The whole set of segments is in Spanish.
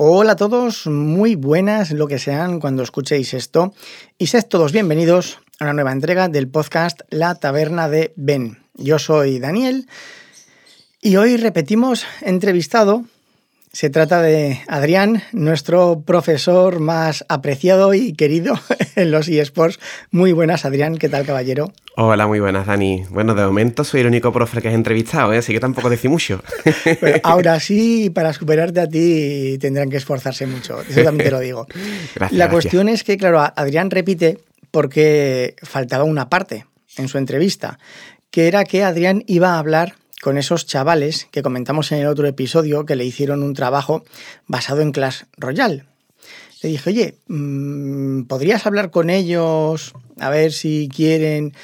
Hola a todos, muy buenas lo que sean cuando escuchéis esto y sed todos bienvenidos a una nueva entrega del podcast La Taberna de Ben. Yo soy Daniel y hoy repetimos entrevistado. Se trata de Adrián, nuestro profesor más apreciado y querido en los eSports. Muy buenas, Adrián. ¿Qué tal, caballero? Hola, muy buenas, Dani. Bueno, de momento soy el único profe que has entrevistado, ¿eh? así que tampoco decís mucho. ahora sí, para superarte a ti tendrán que esforzarse mucho. Eso también te lo digo. Gracias, La cuestión es que, claro, Adrián repite porque faltaba una parte en su entrevista, que era que Adrián iba a hablar con esos chavales que comentamos en el otro episodio que le hicieron un trabajo basado en Clash Royale. Le dije, oye, mm, ¿podrías hablar con ellos a ver si quieren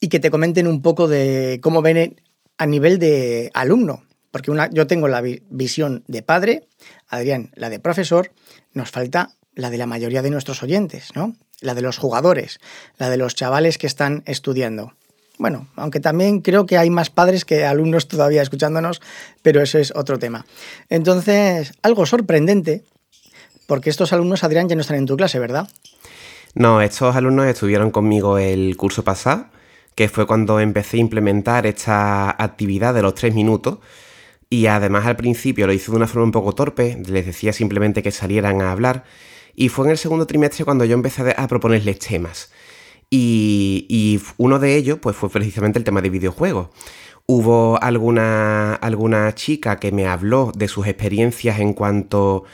y que te comenten un poco de cómo ven a nivel de alumno? Porque una, yo tengo la visión de padre, Adrián la de profesor, nos falta la de la mayoría de nuestros oyentes, ¿no? La de los jugadores, la de los chavales que están estudiando. Bueno, aunque también creo que hay más padres que alumnos todavía escuchándonos, pero eso es otro tema. Entonces, algo sorprendente, porque estos alumnos, Adrián, ya no están en tu clase, ¿verdad? No, estos alumnos estuvieron conmigo el curso pasado, que fue cuando empecé a implementar esta actividad de los tres minutos. Y además al principio lo hice de una forma un poco torpe, les decía simplemente que salieran a hablar. Y fue en el segundo trimestre cuando yo empecé a proponerles temas. Y, uno de ellos pues, fue precisamente el tema de videojuegos. Hubo alguna, alguna chica que me habló de sus experiencias en cuanto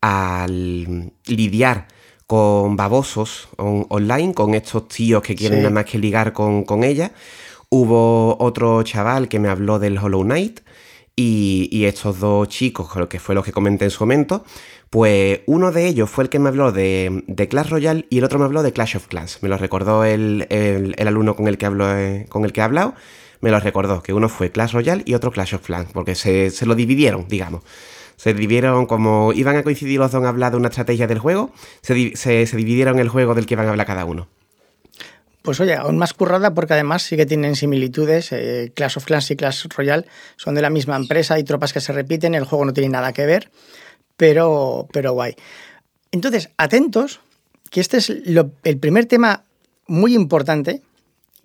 al lidiar con babosos online, con estos tíos que quieren nada más que ligar con, con ella. Hubo otro chaval que me habló del Hollow Knight. Y, estos dos chicos, que fue lo que comenté en su momento, pues uno de ellos fue el que me habló de, Clash Royale y el otro me habló de Clash of Clans. Me lo recordó el, alumno con el, que hablo, eh, con el que he hablado, me lo recordó, que uno fue Clash Royale y otro Clash of Clans, porque se, lo dividieron, digamos. Se dividieron como iban a coincidir los dos en hablar de una estrategia del juego, se, se dividieron el juego del que iban a hablar cada uno. Pues oye, aún más currada porque además sí que tienen similitudes. Eh, Clash of Clans y Clash Royale son de la misma empresa, hay tropas que se repiten, el juego no tiene nada que ver, pero, pero guay. Entonces, atentos, que este es el primer tema muy importante,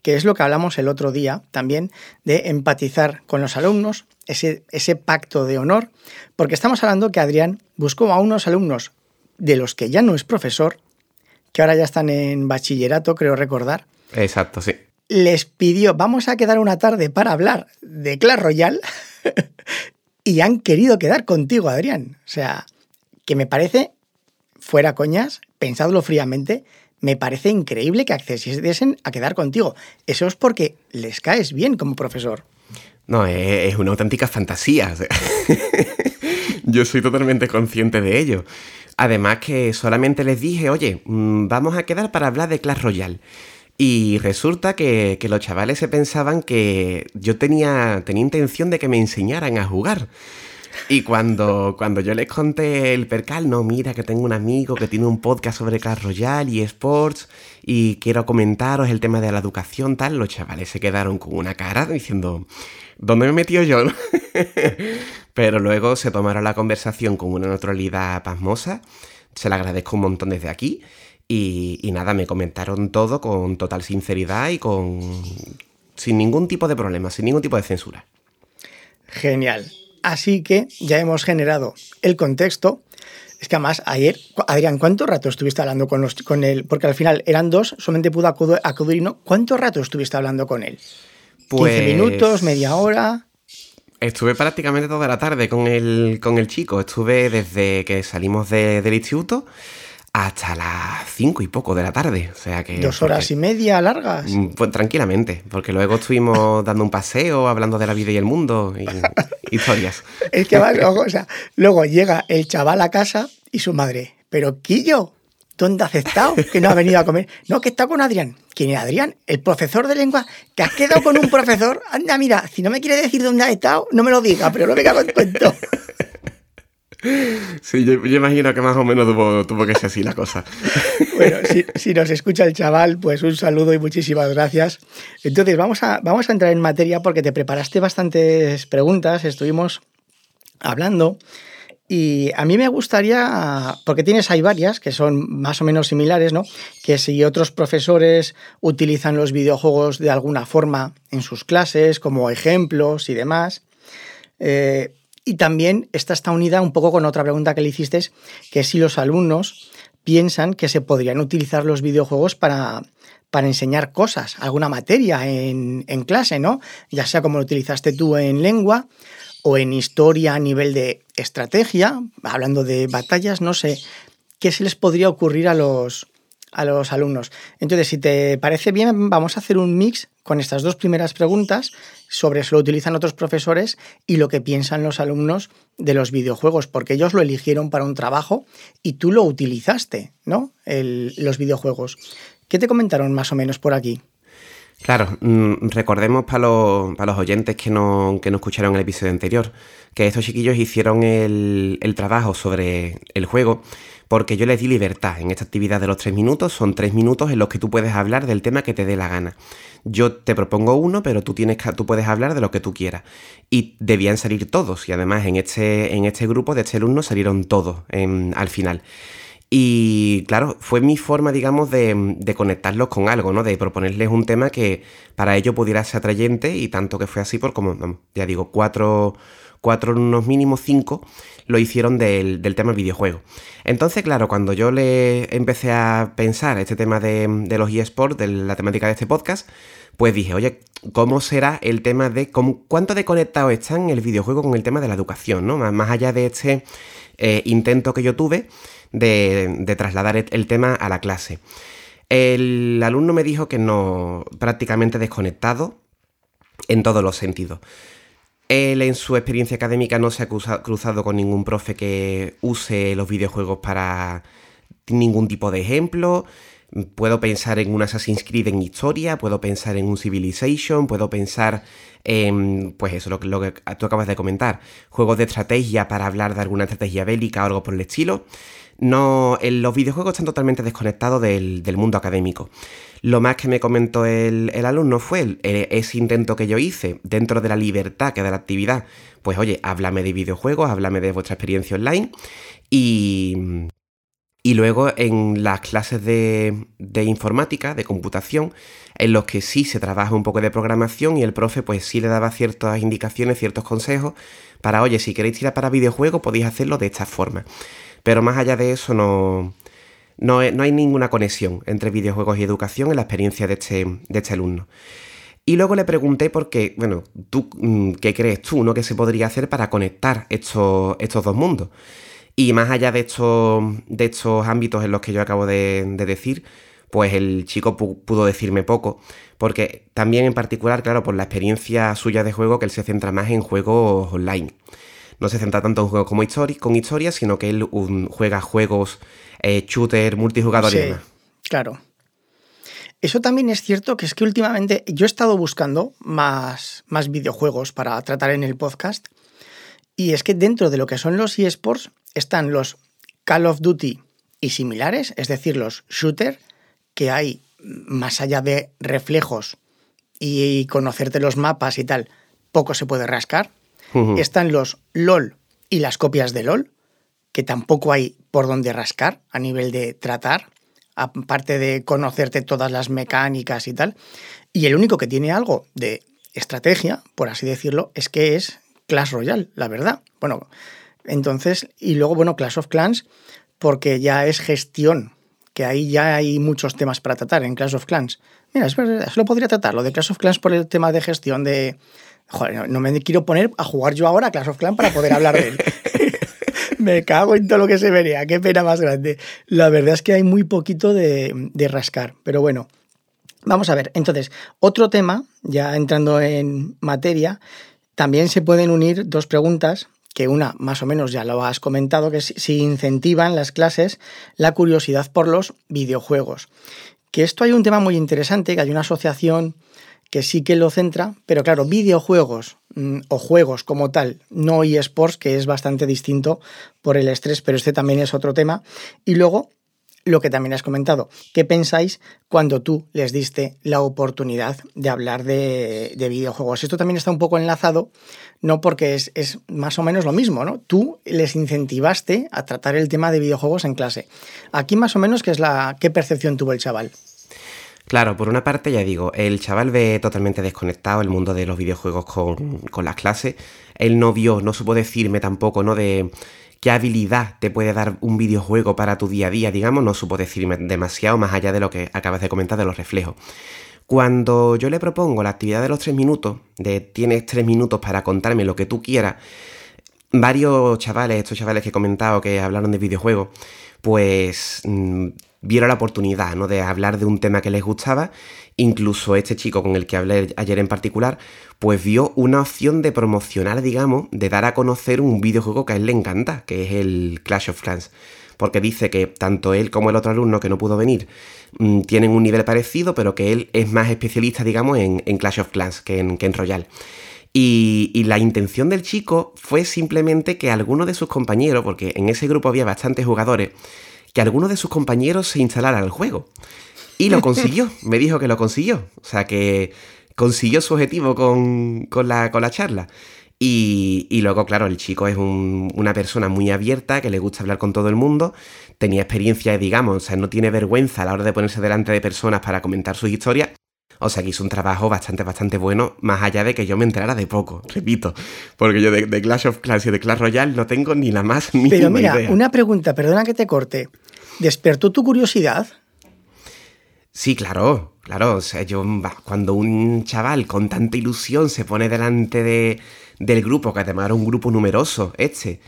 que es lo que hablamos el otro día también, de empatizar con los alumnos, ese, ese pacto de honor, porque estamos hablando que Adrián buscó a unos alumnos de los que ya no es profesor, que ahora ya están en bachillerato, creo recordar. Exacto, sí. Les pidió, vamos a quedar una tarde para hablar de Clash Royale y han querido quedar contigo, Adrián. O sea, que me parece, fuera coñas, pensadlo fríamente, me parece increíble que accediesen a quedar contigo. Eso es porque les caes bien como profesor. No, es una auténtica fantasía. Yo soy totalmente consciente de ello. Además que solamente les dije, oye, mm, vamos a quedar para hablar de Clash Royale. Y resulta que, los chavales se pensaban que yo tenía, tenía intención de que me enseñaran a jugar. Y cuando, cuando yo les conté el percal, no, mira que tengo un amigo que tiene un podcast sobre Clash Royale y sports y quiero comentaros el tema de la educación, tal, los chavales se quedaron con una cara diciendo, ¿dónde me he metido yo? Pero luego se tomaron la conversación con una neutralidad pasmosa, se la agradezco un montón desde aquí y, y nada, me comentaron todo con total sinceridad y con sin ningún tipo de problema, sin ningún tipo de censura. Genial. Así que ya hemos generado el contexto. Es que además ayer, Adrián, ¿cuánto rato estuviste hablando con, los, con él? Porque al final eran dos, solamente pudo acudir uno. ¿Cuánto rato estuviste hablando con él? Pues... ¿15 minutos, media hora? Estuve prácticamente toda la tarde con el, con el chico. Estuve desde que salimos del instituto hasta las cinco y poco de la tarde. O sea que. Dos horas y media largas. Mm, pues tranquilamente, porque luego estuvimos dando un paseo, hablando de la vida y el mundo y historias. Es que luego, o sea, luego llega el chaval a casa y su madre, pero Quillo, ¿dónde has estado? Que no ha venido a comer. No, que está con Adrián. ¿Quién es Adrián? El profesor de lengua. Que has quedado con un profesor. Anda, mira, si no me quiere decir dónde has estado, no me lo diga, pero no me cago en cuento. Sí, yo, imagino que más o menos tuvo, que ser así la cosa. Bueno, si, nos escucha el chaval, pues un saludo y muchísimas gracias. Entonces, vamos a, vamos a entrar en materia porque te preparaste bastantes preguntas, estuvimos hablando Y a mí me gustaría, porque tienes hay varias que son más o menos similares, ¿no? Que si otros profesores utilizan los videojuegos de alguna forma en sus clases, como ejemplos y demás. Eh, y también esta está unida un poco con otra pregunta que le hiciste, que si los alumnos piensan que se podrían utilizar los videojuegos para, para enseñar cosas, alguna materia en, en clase, ¿no? Ya sea como lo utilizaste tú en lengua o en historia a nivel de estrategia, hablando de batallas, no sé, ¿qué se les podría ocurrir a los, a los alumnos? Entonces, si te parece bien, vamos a hacer un mix con estas dos primeras preguntas sobre si lo utilizan otros profesores y lo que piensan los alumnos de los videojuegos, porque ellos lo eligieron para un trabajo y tú lo utilizaste, ¿no? los videojuegos. ¿Qué te comentaron más o menos por aquí? Claro, mm, recordemos para los, los oyentes que no, que no escucharon el episodio anterior, que estos chiquillos hicieron el, trabajo sobre el juego porque yo les di libertad en esta actividad de los tres minutos. Son tres minutos en los que tú puedes hablar del tema que te dé la gana. Yo te propongo uno, pero tú, tienes tú puedes hablar de lo que tú quieras. Y debían salir todos. Y además en este, en este grupo de este alumno salieron todos al final. Y claro, fue mi forma, digamos, de, conectarlos con algo, ¿no? De proponerles un tema que para ellos pudiera ser atrayente y tanto que fue así por como, ya digo, cuatro, cuatro, unos mínimos cinco, lo hicieron del, tema videojuego. Entonces, claro, cuando yo le empecé a pensar este tema de, los eSports, de la temática de este podcast, pues dije, oye, ¿cómo será el tema de cómo, cuánto de conectado están el videojuego con el tema de la educación, ¿no? Más, allá de este eh, intento que yo tuve de, trasladar el tema a la clase. El alumno me dijo que no, prácticamente desconectado en todos los sentidos. Él en su experiencia académica no se ha cruzado con ningún profe que use los videojuegos para ningún tipo de ejemplo. Puedo pensar en un Assassin's Creed en historia, puedo pensar en un Civilization, puedo pensar en, pues eso, lo, lo que tú acabas de comentar, juegos de estrategia para hablar de alguna estrategia bélica o algo por el estilo no, los videojuegos están totalmente desconectados del, mundo académico. Lo más que me comentó el, alumno fue ese intento que yo hice dentro de la libertad que da la actividad. Pues oye, háblame de videojuegos, háblame de vuestra experiencia online y, y luego en las clases de, informática, de computación, en los que sí se trabaja un poco de programación y el profe pues sí le daba ciertas indicaciones, ciertos consejos para, oye, si queréis tirar para videojuegos podéis hacerlo de esta forma. Pero más allá de eso no, no, hay ninguna conexión entre videojuegos y educación en la experiencia de este, de este alumno. Y luego le pregunté por qué, bueno, ¿tú mm, qué crees tú, no? ¿Qué se podría hacer para conectar estos, estos dos mundos? Y más allá de estos, de estos ámbitos en los que yo acabo de, decir, pues el chico pudo decirme poco, porque también en particular, claro, por la experiencia suya de juego, que él se centra más en juegos online no se centra tanto en juegos como con historia, sino que él juega juegos eh, shooter, multijugador y demás. Claro. Eso también es cierto que es que últimamente yo he estado buscando más, más videojuegos para tratar en el podcast. Y es que dentro de lo que son los eSports están los Call of Duty y similares, es decir, los shooter, que hay más allá de reflejos y conocerte los mapas y tal, poco se puede rascar. Están los LOL y las copias de LOL, que tampoco hay por dónde rascar a nivel de tratar, aparte de conocerte todas las mecánicas y tal. Y el único que tiene algo de estrategia, por así decirlo, es que es Clash Royale, la verdad. Bueno, entonces, y luego, bueno, Clash of Clans, porque ya es gestión, que ahí ya hay muchos temas para tratar en Clash of Clans. Mira, es verdad, lo podría tratar, lo de Clash of Clans por el tema de gestión de, Joder, no, me quiero poner a jugar yo ahora a Clash of Clans para poder hablar de él. me cago en todo lo que se vería, qué pena más grande. La verdad es que hay muy poquito de rascar, pero bueno. Vamos a ver, entonces, otro tema, ya entrando en materia, también se pueden unir dos preguntas, que una más o menos ya lo has comentado, que si incentivan las clases la curiosidad por los videojuegos. Que esto hay un tema muy interesante, que hay una asociación que sí que lo centra, pero claro, videojuegos mm, o juegos como tal, no eSports, que es bastante distinto por el estrés, pero este también es otro tema. Y luego lo que también has comentado. ¿Qué pensáis cuando tú les diste la oportunidad de hablar de, videojuegos? Esto también está un poco enlazado, no porque es, más o menos lo mismo, ¿no? Tú les incentivaste a tratar el tema de videojuegos en clase. Aquí más o menos, ¿qué es la qué percepción tuvo el chaval? Claro, por una parte ya digo, el chaval ve totalmente desconectado el mundo de los videojuegos con, con las clases. Él no vio, no supo decirme tampoco, ¿no? De qué habilidad te puede dar un videojuego para tu día a día, digamos, no supo decirme demasiado más allá de lo que acabas de comentar de los reflejos. Cuando yo le propongo la actividad de los tres minutos, de tienes tres minutos para contarme lo que tú quieras, varios chavales, estos chavales que he comentado que hablaron de videojuegos, pues mm, vieron la oportunidad ¿no? de hablar de un tema que les gustaba. Incluso este chico con el que hablé ayer en particular, pues vio una opción de promocionar, digamos, de dar a conocer un videojuego que a él le encanta, que es el Clash of Clans. Porque dice que tanto él como el otro alumno que no pudo venir mm, tienen un nivel parecido, pero que él es más especialista, digamos, en, Clash of Clans que en, que en Royal. Y, y, la intención del chico fue simplemente que alguno de sus compañeros, porque en ese grupo había bastantes jugadores, que alguno de sus compañeros se instalara el juego. Y lo consiguió, me dijo que lo consiguió. O sea que consiguió su objetivo con, la, con la, charla. Y, luego, claro, el chico es una persona muy abierta, que le gusta hablar con todo el mundo, tenía experiencia, digamos, o sea, no tiene vergüenza a la hora de ponerse delante de personas para comentar sus historias. O sea que hizo un trabajo bastante, bastante bueno, más allá de que yo me enterara de poco, repito. Porque yo de, Clash of Clans y de Clash Royale no tengo ni la más mínima Pero mira, una pregunta, perdona que te corte. ¿Despertó tu curiosidad? Sí, claro, claro. O sea, yo cuando un chaval con tanta ilusión se pone delante de, del grupo, que además era un grupo numeroso, este,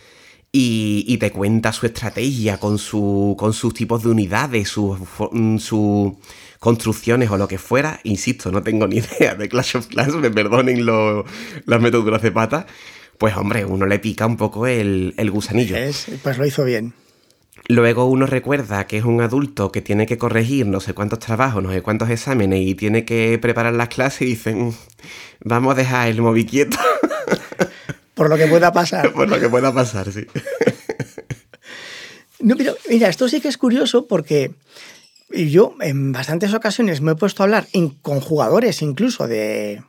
y, te cuenta su estrategia con, su, con sus tipos de unidades, sus su construcciones o lo que fuera, insisto, no tengo ni idea de Clash of Clans, me perdonen las metoduras de pata, pues hombre, uno le pica un poco el, el gusanillo. pues lo hizo bien. Luego uno recuerda que es un adulto que tiene que corregir no sé cuántos trabajos, no sé cuántos exámenes y tiene que preparar las clases y dicen, mm, vamos a dejar el móvil quieto. Por lo que pueda pasar. Por lo que pueda pasar, sí. No, pero mira, esto sí que es curioso porque yo en bastantes ocasiones me he puesto a hablar con jugadores incluso de,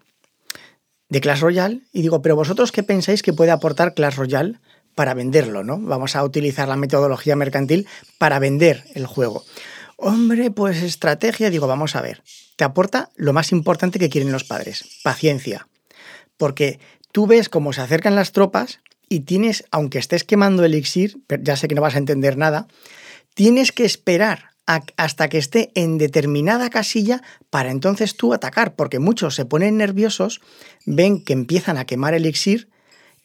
de Clash Royale y digo, pero vosotros qué pensáis que puede aportar Clash Royale para venderlo, ¿no? Vamos a utilizar la metodología mercantil para vender el juego. Hombre, pues estrategia, digo, vamos a ver. Te aporta lo más importante que quieren los padres, paciencia. Porque tú ves cómo se acercan las tropas y tienes, aunque estés quemando elixir, ya sé que no vas a entender nada, tienes que esperar hasta que esté en determinada casilla para entonces tú atacar, porque muchos se ponen nerviosos, ven que empiezan a quemar elixir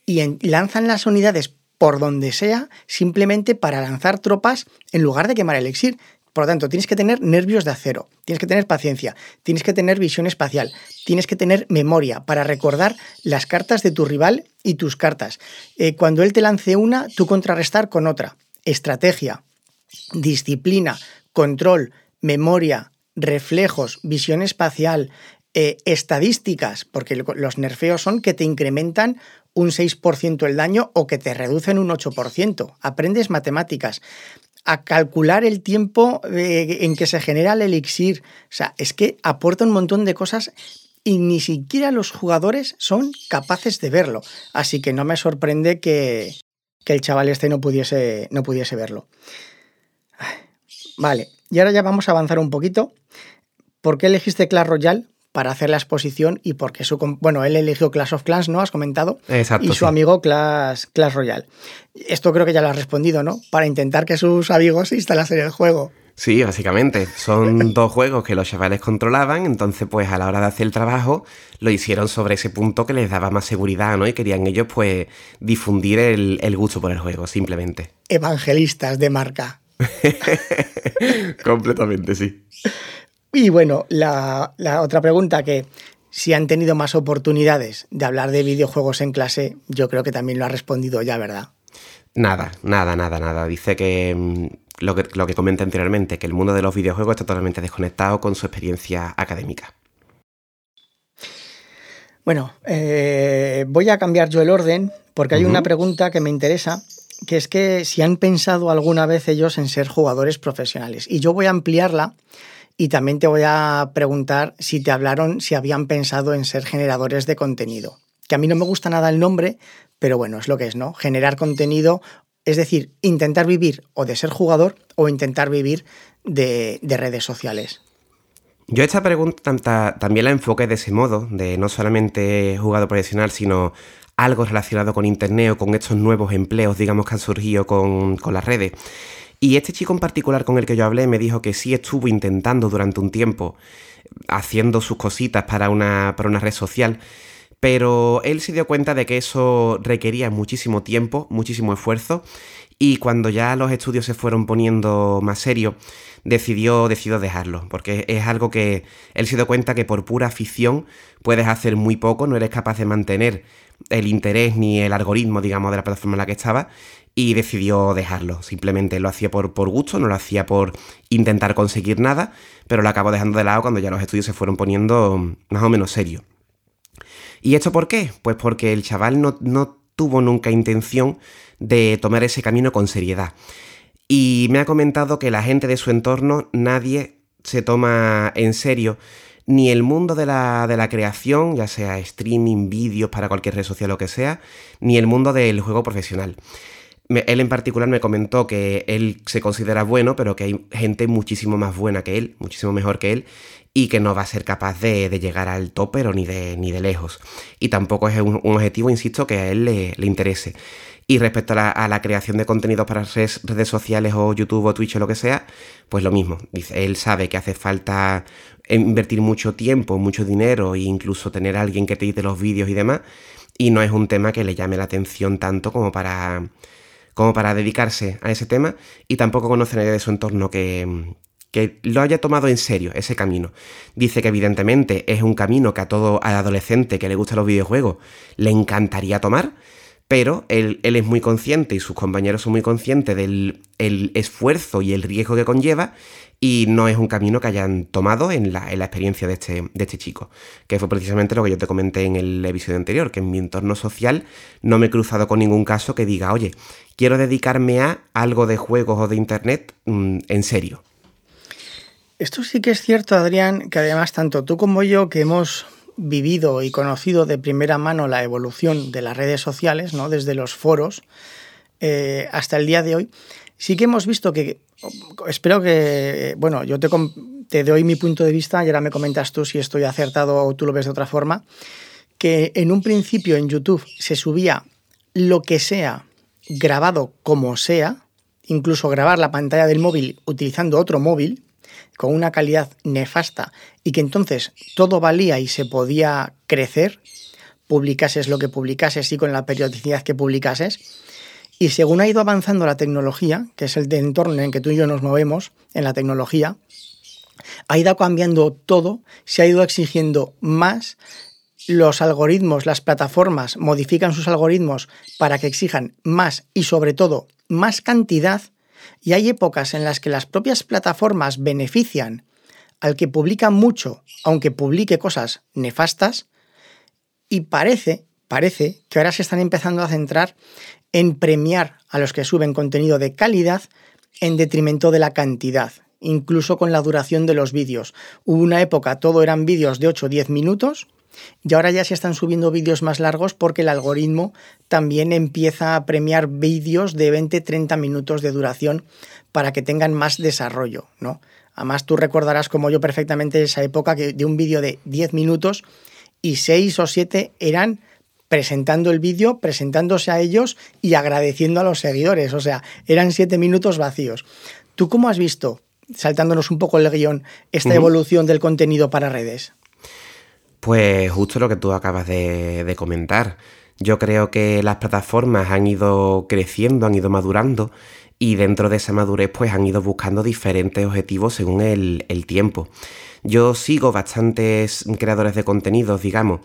y lanzan las unidades por donde sea, simplemente para lanzar tropas en lugar de quemar el elixir. Por lo tanto, tienes que tener nervios de acero, tienes que tener paciencia, tienes que tener visión espacial, tienes que tener memoria para recordar las cartas de tu rival y tus cartas. Eh, cuando él te lance una, tú contrarrestar con otra. Estrategia, disciplina, control, memoria, reflejos, visión espacial, eh, estadísticas, porque los nerfeos son que te incrementan un 6% el daño o que te reducen un 8%. Aprendes matemáticas a calcular el tiempo eh, en que se genera el elixir. O sea, es que aporta un montón de cosas y ni siquiera los jugadores son capaces de verlo. Así que no me sorprende que, el chaval este no pudiese, no pudiese verlo. Vale, y ahora ya vamos a avanzar un poquito. ¿Por qué elegiste Clash Royale? Para hacer la exposición y porque su bueno, él eligió Clash of Clans, ¿no? Has comentado. Exacto. Y su amigo Clash, Clash Royale. Esto creo que ya lo has respondido, ¿no? Para intentar que sus amigos se instalasen el juego. Sí, básicamente. Son dos juegos que los chavales controlaban, entonces pues a la hora de hacer el trabajo lo hicieron sobre ese punto que les daba más seguridad, ¿no? Y querían ellos pues difundir el, el gusto por el juego, simplemente. Evangelistas de marca. Completamente, sí. Y bueno, la, otra pregunta que si han tenido más oportunidades de hablar de videojuegos en clase, yo creo que también lo ha respondido ya, ¿verdad? Nada, nada, nada, nada. Dice que mm, lo que, lo que comenté anteriormente, que el mundo de los videojuegos está totalmente desconectado con su experiencia académica. Bueno, eh, voy a cambiar yo el orden porque hay una pregunta que me interesa que es que si han pensado alguna vez ellos en ser jugadores profesionales. Y yo voy a ampliarla y también te voy a preguntar si te hablaron, si habían pensado en ser generadores de contenido. Que a mí no me gusta nada el nombre, pero bueno, es lo que es, ¿no? Generar contenido, es decir, intentar vivir o de ser jugador o intentar vivir de, redes sociales. Yo esta pregunta también la enfoqué de ese modo, de no solamente jugador profesional, sino algo relacionado con Internet o con estos nuevos empleos, digamos, que han surgido con, con las redes. Y este chico en particular con el que yo hablé me dijo que sí estuvo intentando durante un tiempo, haciendo sus cositas para una, para una red social, pero él se dio cuenta de que eso requería muchísimo tiempo, muchísimo esfuerzo, y cuando ya los estudios se fueron poniendo más serios, decidió, decidió dejarlo, porque es algo que él se dio cuenta que por pura afición puedes hacer muy poco, no eres capaz de mantener el interés ni el algoritmo, digamos, de la plataforma en la que estaba, y decidió dejarlo. Simplemente lo hacía por, por gusto, no lo hacía por intentar conseguir nada, pero lo acabó dejando de lado cuando ya los estudios se fueron poniendo más o menos serios. ¿Y esto por qué? Pues porque el chaval no, no tuvo nunca intención de tomar ese camino con seriedad. Y me ha comentado que la gente de su entorno, nadie se toma en serio ni el mundo de la, de la creación, ya sea streaming, vídeos para cualquier red social o que sea, ni el mundo del juego profesional él en particular me comentó que él se considera bueno, pero que hay gente muchísimo más buena que él, muchísimo mejor que él, y que no va a ser capaz de, llegar al top, pero ni de, ni de lejos. Y tampoco es un, objetivo, insisto, que a él le, interese. Y respecto a la, creación de contenidos para redes, sociales o YouTube o Twitch o lo que sea, pues lo mismo. Él sabe que hace falta invertir mucho tiempo, mucho dinero e incluso tener a alguien que te edite los vídeos y demás. Y no es un tema que le llame la atención tanto como para como para dedicarse a ese tema y tampoco conoce nadie de su entorno que, que lo haya tomado en serio ese camino. Dice que evidentemente es un camino que a todo adolescente que le gustan los videojuegos le encantaría tomar, pero él, él, es muy consciente y sus compañeros son muy conscientes del el esfuerzo y el riesgo que conlleva y no es un camino que hayan tomado en la, experiencia de este, de este, chico, que fue precisamente lo que yo te comenté en el episodio anterior, que en mi entorno social no me he cruzado con ningún caso que diga, oye, quiero dedicarme a algo de juegos o de internet mm, en serio. Esto sí que es cierto, Adrián, que además tanto tú como yo que hemos vivido y conocido de primera mano la evolución de las redes sociales, ¿no? desde los foros eh, hasta el día de hoy, sí que hemos visto que, espero que, bueno, yo te, te doy mi punto de vista y ahora me comentas tú si estoy acertado o tú lo ves de otra forma, que en un principio en YouTube se subía lo que sea grabado como sea, incluso grabar la pantalla del móvil utilizando otro móvil, con una calidad nefasta, y que entonces todo valía y se podía crecer, publicases lo que publicases y con la periodicidad que publicases, y según ha ido avanzando la tecnología, que es el entorno en que tú y yo nos movemos, en la tecnología, ha ido cambiando todo, se ha ido exigiendo más, los algoritmos, las plataformas modifican sus algoritmos para que exijan más y sobre todo más cantidad, y hay épocas en las que las propias plataformas benefician al que publica mucho, aunque publique cosas nefastas, y parece, parece que ahora se están empezando a centrar en premiar a los que suben contenido de calidad en detrimento de la cantidad, incluso con la duración de los vídeos. Hubo una época, todo eran vídeos de 8 o 10 minutos, y ahora ya se están subiendo vídeos más largos porque el algoritmo también empieza a premiar vídeos de 20-30 minutos de duración para que tengan más desarrollo, ¿no? Además, tú recordarás como yo perfectamente esa época que de un vídeo de 10 minutos y 6 o 7 eran presentando el vídeo, presentándose a ellos y agradeciendo a los seguidores. O sea, eran 7 minutos vacíos. ¿Tú cómo has visto, saltándonos un poco el guion, esta evolución del contenido para redes? Pues justo lo que tú acabas de, comentar. Yo creo que las plataformas han ido creciendo, han ido madurando y dentro de esa madurez pues han ido buscando diferentes objetivos según el, el tiempo. Yo sigo bastantes creadores de contenidos, digamos,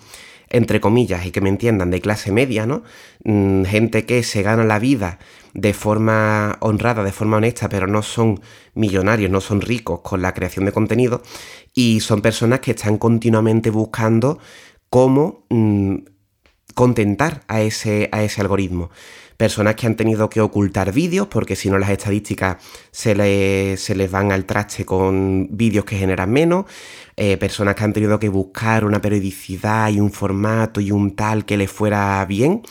entre comillas, y que me entiendan, de clase media, ¿no? Mm, gente que se gana la vida de forma honrada, de forma honesta, pero no son millonarios, no son ricos con la creación de contenido, y son personas que están continuamente buscando cómo, mm, contentar a ese, a ese algoritmo. Personas que han tenido que ocultar vídeos porque si no las estadísticas se, se les van al traste con vídeos que generan menos. Eh, personas que han tenido que buscar una periodicidad y un formato y un tal que les fuera bien.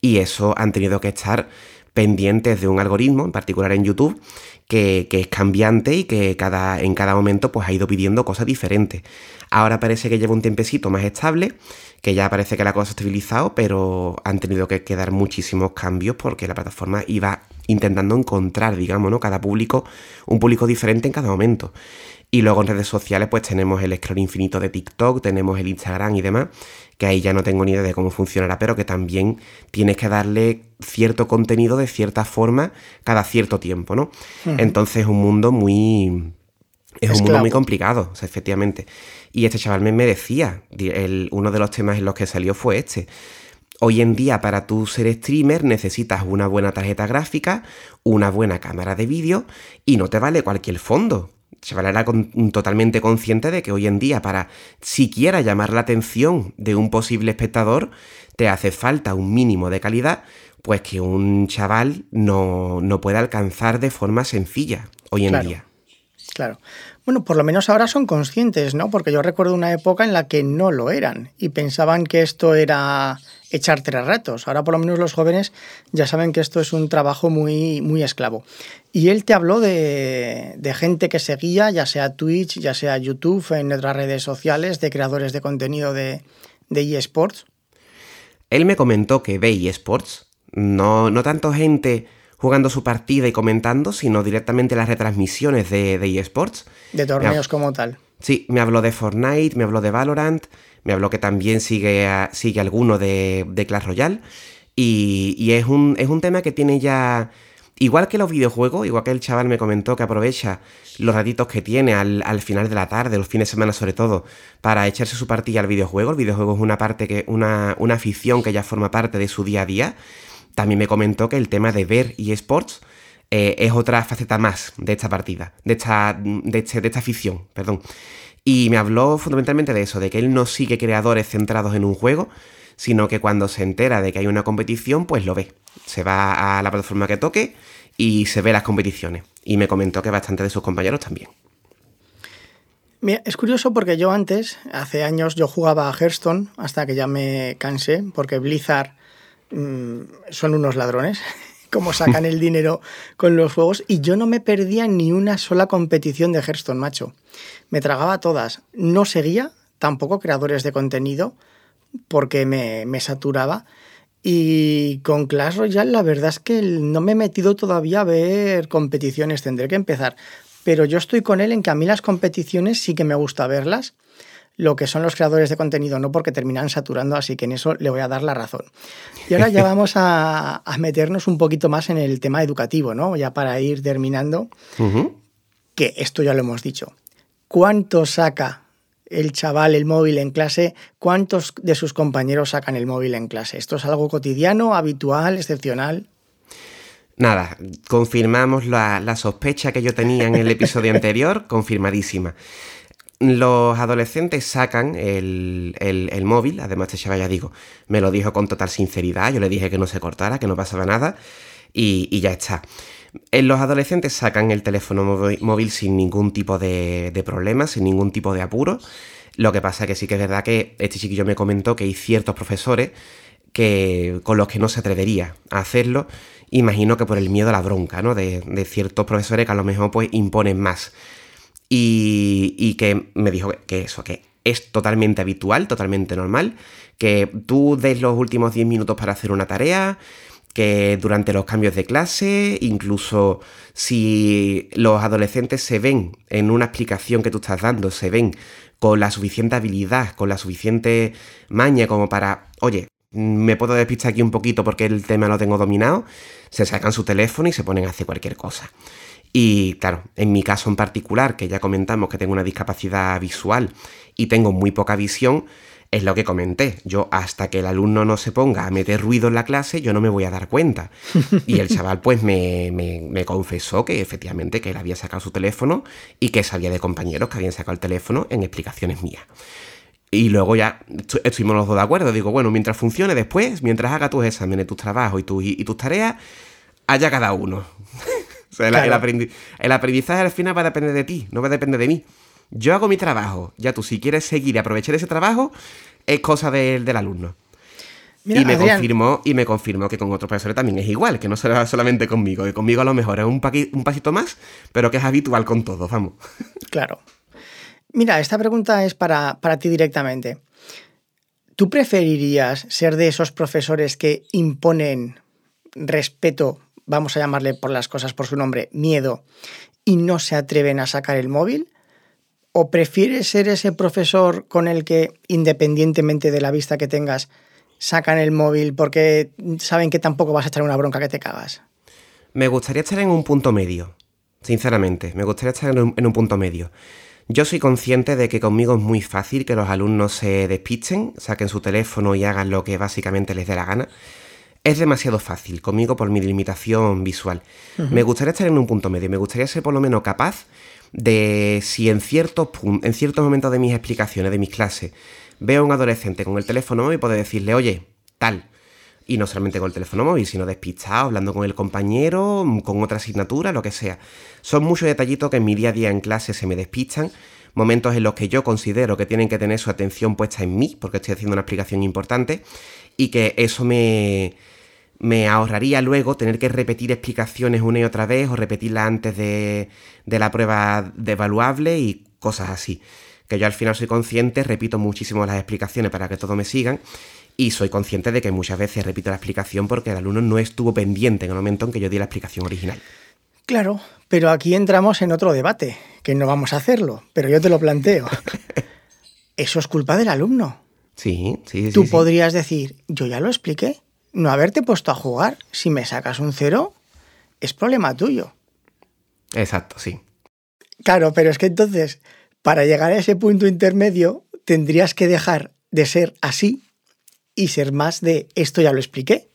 Y eso han tenido que estar pendientes de un algoritmo, en particular en YouTube, que, es cambiante y que cada, en cada momento pues, ha ido pidiendo cosas diferentes. Ahora parece que lleva un tiempecito más estable, que ya parece que la cosa ha estabilizado, pero han tenido que quedar muchísimos cambios porque la plataforma iba intentando encontrar, digamos, ¿no? Cada público, un público diferente en cada momento. Y luego en redes sociales pues tenemos el scroll infinito de TikTok, tenemos el Instagram y demás, que ahí ya no tengo ni idea de cómo funcionará, pero que también tienes que darle cierto contenido de cierta forma cada cierto tiempo, ¿no? Entonces es un mundo muy... Es un mundo muy complicado, efectivamente. Y este chaval me, decía, uno de los temas en los que salió fue este. Hoy en día para tú ser streamer necesitas una buena tarjeta gráfica, una buena cámara de vídeo y no te vale cualquier fondo. Chaval era totalmente consciente de que hoy en día para siquiera llamar la atención de un posible espectador te hace falta un mínimo de calidad, pues que un chaval no, puede alcanzar de forma sencilla hoy en día. Claro. Bueno, por lo menos ahora son conscientes, ¿no? Porque yo recuerdo una época en la que no lo eran y pensaban que esto era echar tres retos. Ahora por lo menos los jóvenes ya saben que esto es un trabajo muy, muy esclavo. Y él te habló de, gente que seguía, ya sea Twitch, ya sea YouTube, en otras redes sociales, de creadores de contenido de, de eSports. Él me comentó que ve eSports, no, no tanto gente jugando su partida y comentando, sino directamente las retransmisiones de, de eSports. De torneos como tal. Sí, me habló de Fortnite, me habló de Valorant, me habló que también sigue, sigue alguno de, de Clash Royale. Y, es, un, es un tema que tiene ya. Igual que los videojuegos, igual que el chaval me comentó que aprovecha los ratitos que tiene al, final de la tarde, los fines de semana sobre todo, para echarse su partida al videojuego. El videojuego es una parte que, una, una afición que ya forma parte de su día a día. También me comentó que el tema de ver eSports eh, es otra faceta más de esta partida, de esta, de, este, de esta afición, perdón. Y me habló fundamentalmente de eso, de que él no sigue creadores centrados en un juego, sino que cuando se entera de que hay una competición, pues lo ve. Se va a la plataforma que toque y se ve las competiciones. Y me comentó que bastante de sus compañeros también. Mira, es curioso porque yo antes, hace años, yo jugaba a Hearthstone hasta que ya me cansé, porque Blizzard mm, son unos ladrones cómo sacan el dinero con los juegos y yo no me perdía ni una sola competición de Hearthstone, macho. Me tragaba todas. No seguía tampoco creadores de contenido porque me, me saturaba. Y con Clash Royale la verdad es que no me he metido todavía a ver competiciones, tendré que empezar. Pero yo estoy con él en que a mí las competiciones sí que me gusta verlas lo que son los creadores de contenido, no porque terminan saturando, así que en eso le voy a dar la razón. Y ahora ya vamos a, meternos un poquito más en el tema educativo, ¿no? Ya para ir terminando, que esto ya lo hemos dicho. ¿Cuánto saca el chaval el móvil en clase? ¿Cuántos de sus compañeros sacan el móvil en clase? ¿Esto es algo cotidiano, habitual, excepcional? Nada, confirmamos la, la sospecha que yo tenía en el episodio anterior, confirmadísima. Los adolescentes sacan el, móvil, además este chaval ya digo, me lo dijo con total sinceridad, yo le dije que no se cortara, que no pasaba nada y, ya está. Eh, los adolescentes sacan el teléfono móvil sin ningún tipo de, problema, sin ningún tipo de apuro. Lo que pasa que sí que es verdad que este chiquillo me comentó que hay ciertos profesores que, con los que no se atrevería a hacerlo. Imagino que por el miedo a la bronca, ¿no? De, de ciertos profesores que a lo mejor pues imponen más y, que me dijo que, eso, que es totalmente habitual, totalmente normal, que tú des los últimos 10 minutos para hacer una tarea, que durante los cambios de clase, incluso si los adolescentes se ven en una explicación que tú estás dando, se ven con la suficiente habilidad, con la suficiente maña como para, oye, me puedo despistar aquí un poquito porque el tema lo tengo dominado, se sacan su teléfono y se ponen a hacer cualquier cosa. Y claro, en mi caso en particular, que ya comentamos que tengo una discapacidad visual y tengo muy poca visión, es lo que comenté. Yo hasta que el alumno no se ponga a meter ruido en la clase, yo no me voy a dar cuenta. Y el chaval pues me, me, confesó que efectivamente que él había sacado su teléfono y que sabía de compañeros que habían sacado el teléfono en explicaciones mías. Y luego ya estuvimos los dos de acuerdo. Digo, bueno, mientras funcione después, mientras haga tus exámenes, tus trabajos y, y tus tareas, haya cada uno. El, aprendizaje al final va a depender de ti, no va a depender de mí. Yo hago mi trabajo, ya tú si quieres seguir y aprovechar ese trabajo, es cosa del alumno. y, me confirmó, y me confirmó que con otros profesores también es igual, que no será solamente conmigo, que conmigo a lo mejor es un, un pasito más, pero que es habitual con todos, vamos. Claro. Mira, esta pregunta es para, para ti directamente. ¿Tú preferirías ser de esos profesores que imponen respeto vamos a llamarle por las cosas por su nombre, miedo, y no se atreven a sacar el móvil? ¿O prefieres ser ese profesor con el que, independientemente de la vista que tengas, sacan el móvil porque saben que tampoco vas a echar una bronca que te cagas? Me gustaría estar en un punto medio, sinceramente, me gustaría estar en un, punto medio. Yo soy consciente de que conmigo es muy fácil que los alumnos se despisten, saquen su teléfono y hagan lo que básicamente les dé la gana es demasiado fácil conmigo por mi limitación visual. Me gustaría estar en un punto medio, me gustaría ser por lo menos capaz de si en ciertos, en ciertos momentos de mis explicaciones, de mis clases, veo a un adolescente con el teléfono móvil, poder decirle, oye, tal. Y no solamente con el teléfono móvil, sino despistado, hablando con el compañero, con otra asignatura, lo que sea. Son muchos detallitos que en mi día a día en clase se me despistan, momentos en los que yo considero que tienen que tener su atención puesta en mí, porque estoy haciendo una explicación importante, y que eso me, me ahorraría luego tener que repetir explicaciones una y otra vez o repetirlas antes de, la prueba de evaluable y cosas así. Que yo al final soy consciente, repito muchísimo las explicaciones para que todos me sigan y soy consciente de que muchas veces repito la explicación porque el alumno no estuvo pendiente en el momento en que yo di la explicación original. Claro, pero aquí entramos en otro debate, que no vamos a hacerlo, pero yo te lo planteo. Eso es culpa del alumno. Sí, sí, sí. Tú podrías decir, yo ya lo expliqué no haberte puesto a jugar, si me sacas un cero, es problema tuyo. Exacto, sí. Claro, pero es que entonces, para llegar a ese punto intermedio, tendrías que dejar de ser así y ser más de esto ya lo expliqué.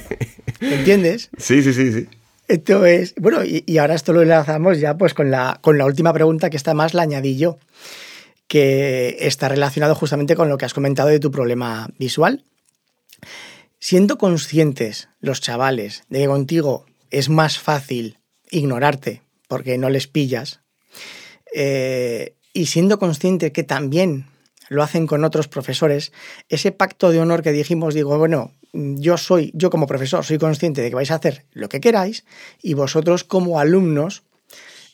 ¿Entiendes? Sí, sí, sí, sí. Entonces, bueno, y, ahora esto lo enlazamos ya pues con la, con la última pregunta que está más la añadí yo, que está relacionado justamente con lo que has comentado de tu problema visual. Siendo conscientes los chavales de que contigo es más fácil ignorarte porque no les pillas, eh, y siendo conscientes que también lo hacen con otros profesores, ese pacto de honor que dijimos, digo, bueno, yo soy, yo como profesor, soy consciente de que vais a hacer lo que queráis, y vosotros como alumnos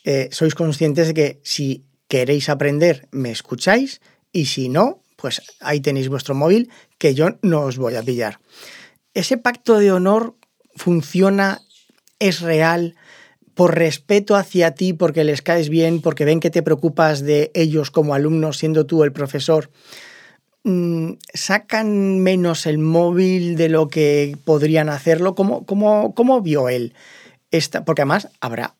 eh, sois conscientes de que si queréis aprender, me escucháis, y si no, pues ahí tenéis vuestro móvil, que yo no os voy a pillar ese pacto de honor funciona, es real, por respeto hacia ti, porque les caes bien, porque ven que te preocupas de ellos como alumnos, siendo tú el profesor, mm, sacan menos el móvil de lo que podrían hacerlo. ¿Cómo, cómo, vio él? Esta? Porque además habrá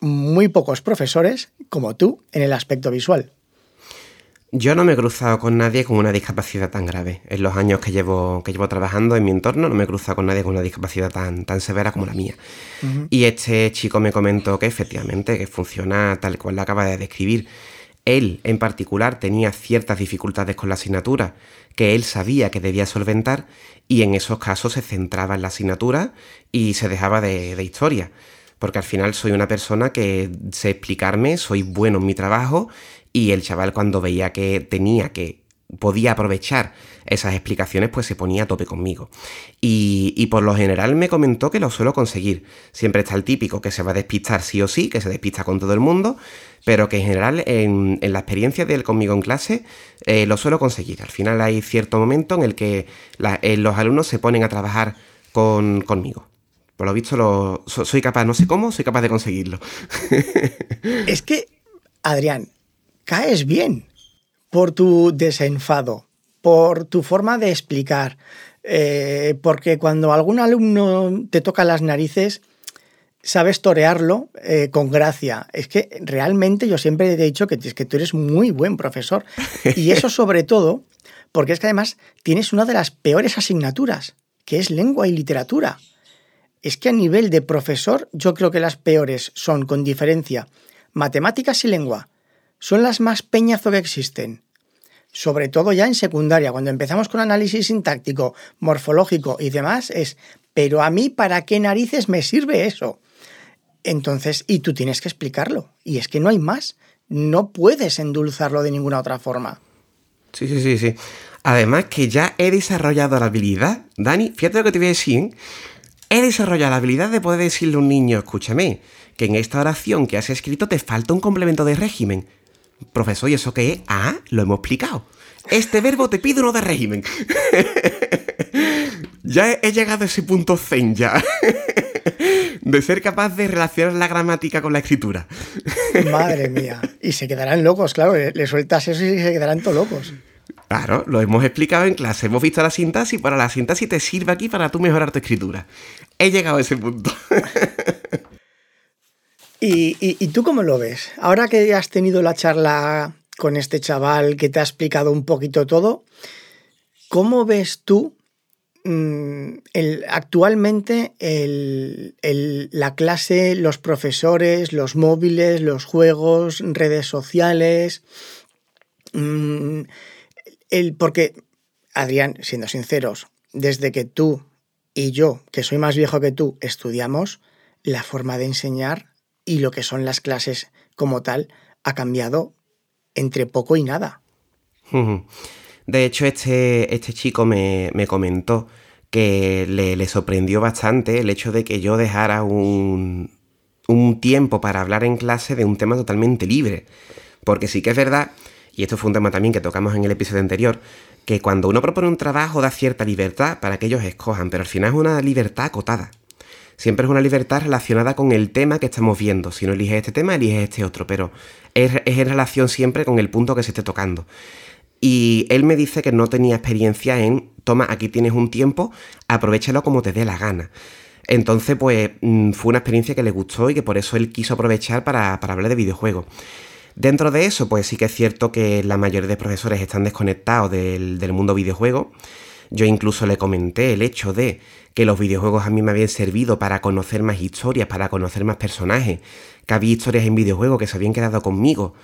muy pocos profesores como tú en el aspecto visual. Yo no me he cruzado con nadie con una discapacidad tan grave. En los años que llevo, que llevo trabajando en mi entorno, no me he cruzado con nadie con una discapacidad tan, tan severa como la mía. Y este chico me comentó que efectivamente, que funciona tal cual la acaba de describir. Él, en particular, tenía ciertas dificultades con la asignatura que él sabía que debía solventar y en esos casos se centraba en la asignatura y se dejaba de, de historia porque al final soy una persona que sé explicarme, soy bueno en mi trabajo y el chaval cuando veía que tenía que podía aprovechar esas explicaciones, pues se ponía a tope conmigo. Y, por lo general me comentó que lo suelo conseguir. Siempre está el típico que se va a despistar sí o sí, que se despista con todo el mundo, pero que en general en, la experiencia de él conmigo en clase eh, lo suelo conseguir. Al final hay cierto momento en el que eh, los alumnos se ponen a trabajar con, conmigo. Por lo visto lo, soy capaz, no sé cómo, soy capaz de conseguirlo. es que, Adrián, caes bien por tu desenfado, por tu forma de explicar, eh, porque cuando algún alumno te toca las narices, sabes torearlo eh, con gracia. Es que realmente yo siempre te he dicho que, que tú eres muy buen profesor. Y eso sobre todo porque es que además tienes una de las peores asignaturas, que es lengua y literatura. Es que a nivel de profesor yo creo que las peores son, con diferencia, matemáticas y lengua son las más peñazo que existen. sobre todo ya en secundaria, cuando empezamos con análisis sintáctico, morfológico y demás, es, pero a mí, ¿para qué narices me sirve eso? Entonces, y tú tienes que explicarlo. Y es que no hay más. No puedes endulzarlo de ninguna otra forma. Sí, sí, sí, sí. Además que ya he desarrollado la habilidad, Dani, fíjate lo que te voy a decir, he desarrollado la habilidad de poder decirle a un niño, escúchame, que en esta oración que has escrito te falta un complemento de régimen. Profesor, ¿y eso qué es? Ah, lo hemos explicado. Este verbo te pide uno de régimen. ya he, llegado a ese punto zen ya. de ser capaz de relacionar la gramática con la escritura. Madre mía. Y se quedarán locos, claro. Le, sueltas eso y se quedarán todos locos. Claro, lo hemos explicado en clase. Hemos visto la sintaxis. Para la sintaxis te sirve aquí para tú mejorar tu escritura. He llegado a ese punto. ¿Y, tú cómo lo ves? Ahora que has tenido la charla con este chaval que te ha explicado un poquito todo, ¿cómo ves tú Mm, actualmente la clase, los profesores, los móviles, los juegos, redes sociales. Mm, el, porque, Adrián, siendo sinceros, desde que tú y yo, que soy más viejo que tú, estudiamos, la forma de enseñar y lo que son las clases como tal ha cambiado entre poco y nada. De hecho, este, este chico me, comentó que le, sorprendió bastante el hecho de que yo dejara un, un tiempo para hablar en clase de un tema totalmente libre. Porque sí que es verdad, y esto fue un tema también que tocamos en el episodio anterior, que cuando uno propone un trabajo da cierta libertad para que ellos escojan, pero al final es una libertad acotada. Siempre es una libertad relacionada con el tema que estamos viendo. Si no eliges este tema, eliges este otro, pero es, en relación siempre con el punto que se esté tocando. Y él me dice que no tenía experiencia en, toma, aquí tienes un tiempo, aprovechalo como te dé la gana. Entonces, pues mm, fue una experiencia que le gustó y que por eso él quiso aprovechar para, hablar de videojuegos. Dentro de eso, pues sí que es cierto que la mayoría de profesores están desconectados del, del mundo videojuego. Yo incluso le comenté el hecho de que los videojuegos a mí me habían servido para conocer más historias, para conocer más personajes, que había historias en videojuegos que se habían quedado conmigo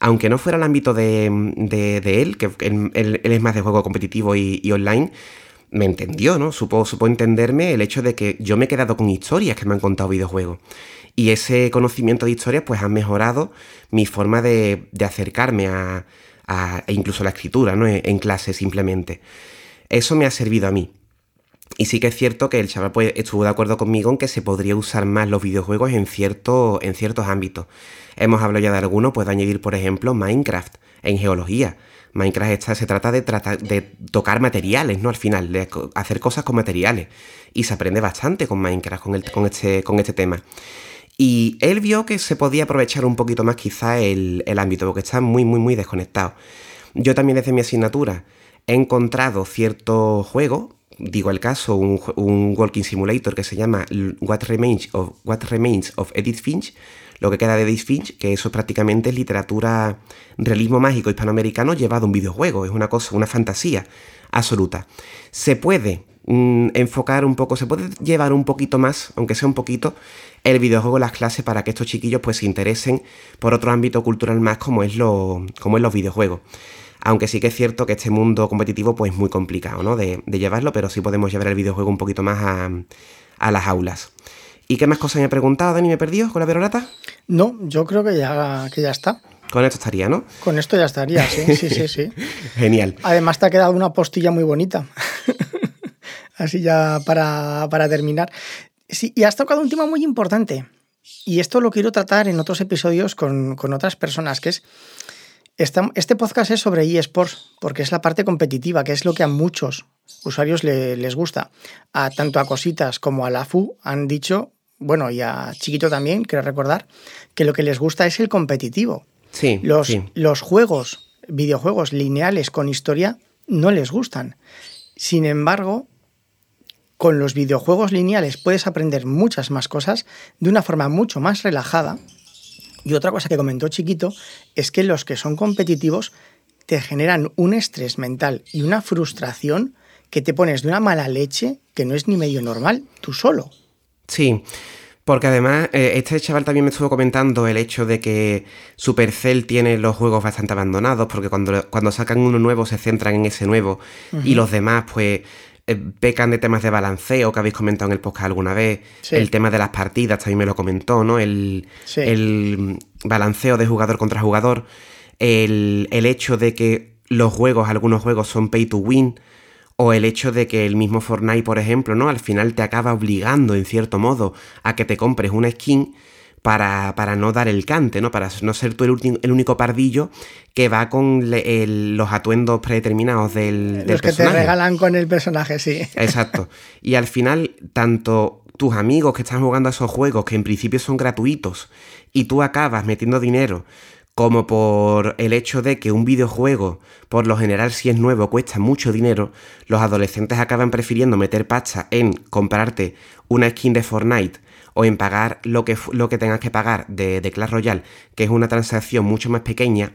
aunque no fuera el ámbito de, él, que él, es más de juego competitivo y, online, me entendió, ¿no? Supo, supo, entenderme el hecho de que yo me he quedado con historias que me han contado videojuegos. Y ese conocimiento de historias, pues ha mejorado mi forma de, acercarme a, e incluso la escritura, ¿no? En, clase simplemente. Eso me ha servido a mí. Y sí que es cierto que el chaval pues, estuvo de acuerdo conmigo en que se podría usar más los videojuegos en, cierto, en ciertos ámbitos. Hemos hablado ya de algunos, puedo añadir, por ejemplo, Minecraft en geología. Minecraft se trata de, de tocar materiales, ¿no? Al final, de hacer cosas con materiales. Y se aprende bastante con Minecraft, con, este, con este tema. Y él vio que se podía aprovechar un poquito más quizá el, ámbito, porque está muy, muy, muy desconectado. Yo también desde mi asignatura he encontrado cierto juego, digo el caso, un, walking simulator que se llama What Remains of, What Remains of Edith Finch, lo que queda de Edith Finch, que eso prácticamente es literatura, realismo mágico hispanoamericano llevado a un videojuego, es una cosa, una fantasía absoluta. Se puede mm, enfocar un poco, se puede llevar un poquito más, aunque sea un poquito, el videojuego las clases para que estos chiquillos pues se interesen por otro ámbito cultural más como es, lo, como es los videojuegos. Aunque sí que es cierto que este mundo competitivo pues es muy complicado, ¿no? De, llevarlo, pero sí podemos llevar el videojuego un poquito más a, a las aulas. ¿Y qué más cosas me ha preguntado, Dani? ¿Me he perdido con la perorata? No, yo creo que ya, que ya está. Con esto estaría, ¿no? Con esto ya estaría, sí, sí, sí, sí. Genial. Además te ha quedado una postilla muy bonita. Así ya para, terminar. Sí, y has tocado un tema muy importante. Y esto lo quiero tratar en otros episodios con, otras personas, que es... Este podcast es sobre eSports, porque es la parte competitiva, que es lo que a muchos usuarios les gusta. A, tanto a Cositas como a la FU han dicho bueno, y a Chiquito también, quiero recordar, que lo que les gusta es el competitivo. Sí. Los, los juegos, videojuegos lineales con historia, no les gustan. Sin embargo, con los videojuegos lineales puedes aprender muchas más cosas de una forma mucho más relajada. Y otra cosa que comentó Chiquito es que los que son competitivos te generan un estrés mental y una frustración que te pones de una mala leche que no es ni medio normal, tú solo. Sí, Porque además, eh, este chaval también me estuvo comentando el hecho de que Supercell tiene los juegos bastante abandonados, porque cuando, cuando sacan uno nuevo se centran en ese nuevo, y los demás, pues, pecan de temas de balanceo que habéis comentado en el podcast alguna vez. El tema de las partidas también me lo comentó, ¿no? El, el balanceo de jugador contra jugador. El, el hecho de que los juegos, algunos juegos son pay to win o el hecho de que el mismo Fortnite, por ejemplo, ¿no? Al final te acaba obligando, en cierto modo, a que te compres una skin para, para no dar el cante, ¿no? Para no ser tú el, el único pardillo que va con los atuendos predeterminados del, Los que te regalan con el personaje, sí. Exacto. Y al final, tanto tus amigos que están jugando a esos juegos, que en principio son gratuitos, y tú acabas metiendo dinero como por el hecho de que un videojuego, por lo general si es nuevo, cuesta mucho dinero, los adolescentes acaban prefiriendo meter pacha en comprarte una skin de Fortnite o en pagar lo que, lo que tengas que pagar de, de Clash Royale, que es una transacción mucho más pequeña,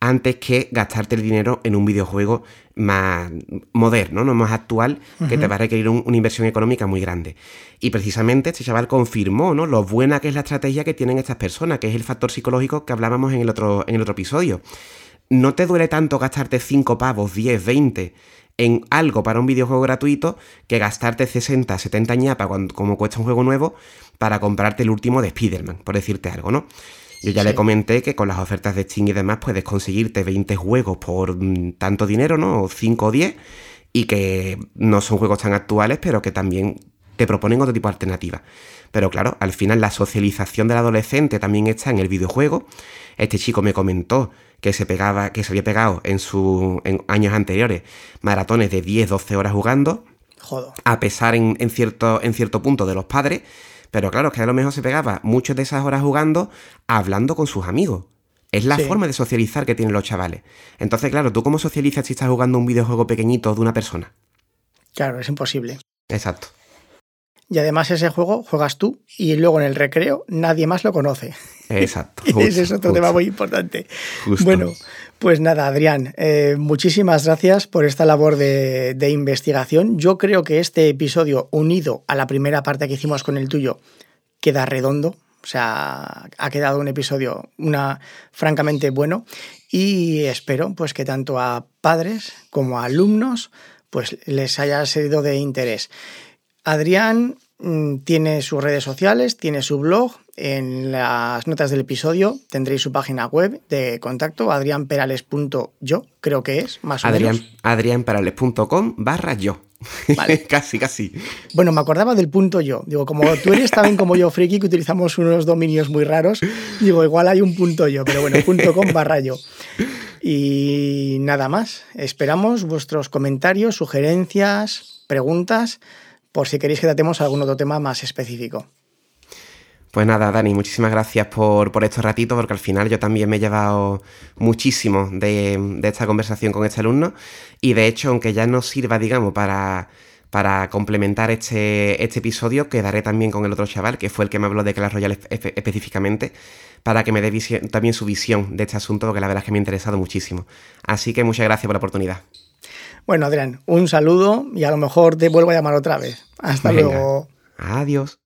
antes que gastarte el dinero en un videojuego más moderno, ¿no? más actual, que te va a requerir una inversión económica muy grande. Y precisamente este chaval confirmó ¿no? lo buena que es la estrategia que tienen estas personas, que es el factor psicológico que hablábamos en el otro, en el otro episodio. No te duele tanto gastarte 5 pavos, 10, 20 en algo para un videojuego gratuito que gastarte 60, 70 ñapa como cuesta un juego nuevo para comprarte el último de Spider-Man, por decirte algo, ¿no? Yo ya le comenté que con las ofertas de Steam y demás puedes conseguirte 20 juegos por mm, tanto dinero, ¿no? O 5 o 10, y que no son juegos tan actuales, pero que también te proponen otro tipo de alternativa. Pero claro, al final la socialización del adolescente también está en el videojuego. Este chico me comentó que se pegaba, que se había pegado en sus años anteriores maratones de 10, 12 horas jugando. A pesar en, cierto, en cierto punto de los padres. Pero claro, que a lo mejor se pegaba muchas de esas horas jugando, hablando con sus amigos. Es la forma de socializar que tienen los chavales. Entonces, claro, ¿tú cómo socializas si estás jugando un videojuego pequeñito de una persona? Claro, es imposible. Exacto. Y además ese juego juegas tú y luego en el recreo nadie más lo conoce. Exacto. ese es otro tema muy importante. Bueno, pues nada, Adrián, eh, muchísimas gracias por esta labor de, investigación. Yo creo que este episodio, unido a la primera parte que hicimos con el tuyo, queda redondo. O sea, ha quedado un episodio una, francamente bueno y espero pues que tanto a padres como a alumnos pues les haya sido de interés. Adrián mm, tiene sus redes sociales, tiene su blog, en las notas del episodio tendréis su página web de contacto, adrianperales.yo, creo que es, más o menos. adrianperales.com barra yo. Vale. casi, casi. Bueno, me acordaba del punto yo. Digo, como tú eres también como yo, friki, que utilizamos unos dominios muy raros, digo, igual hay un punto yo, pero bueno, punto com barra yo. Y nada más. Esperamos vuestros comentarios, sugerencias, preguntas, por si queréis que tratemos algún otro tema más específico. Pues nada, Dani, muchísimas gracias por, por estos ratitos, porque al final yo también me he llevado muchísimo de, esta conversación con este alumno. Y de hecho, aunque ya no sirva, digamos, para, para complementar este, este episodio, quedaré también con el otro chaval, que fue el que me habló de Clash Royale específicamente, para que me dé también su visión de este asunto, porque la verdad es que me ha interesado muchísimo. Así que muchas gracias por la oportunidad. Bueno, Adrián, un saludo y a lo mejor te vuelvo a llamar otra vez. Hasta luego. Adiós.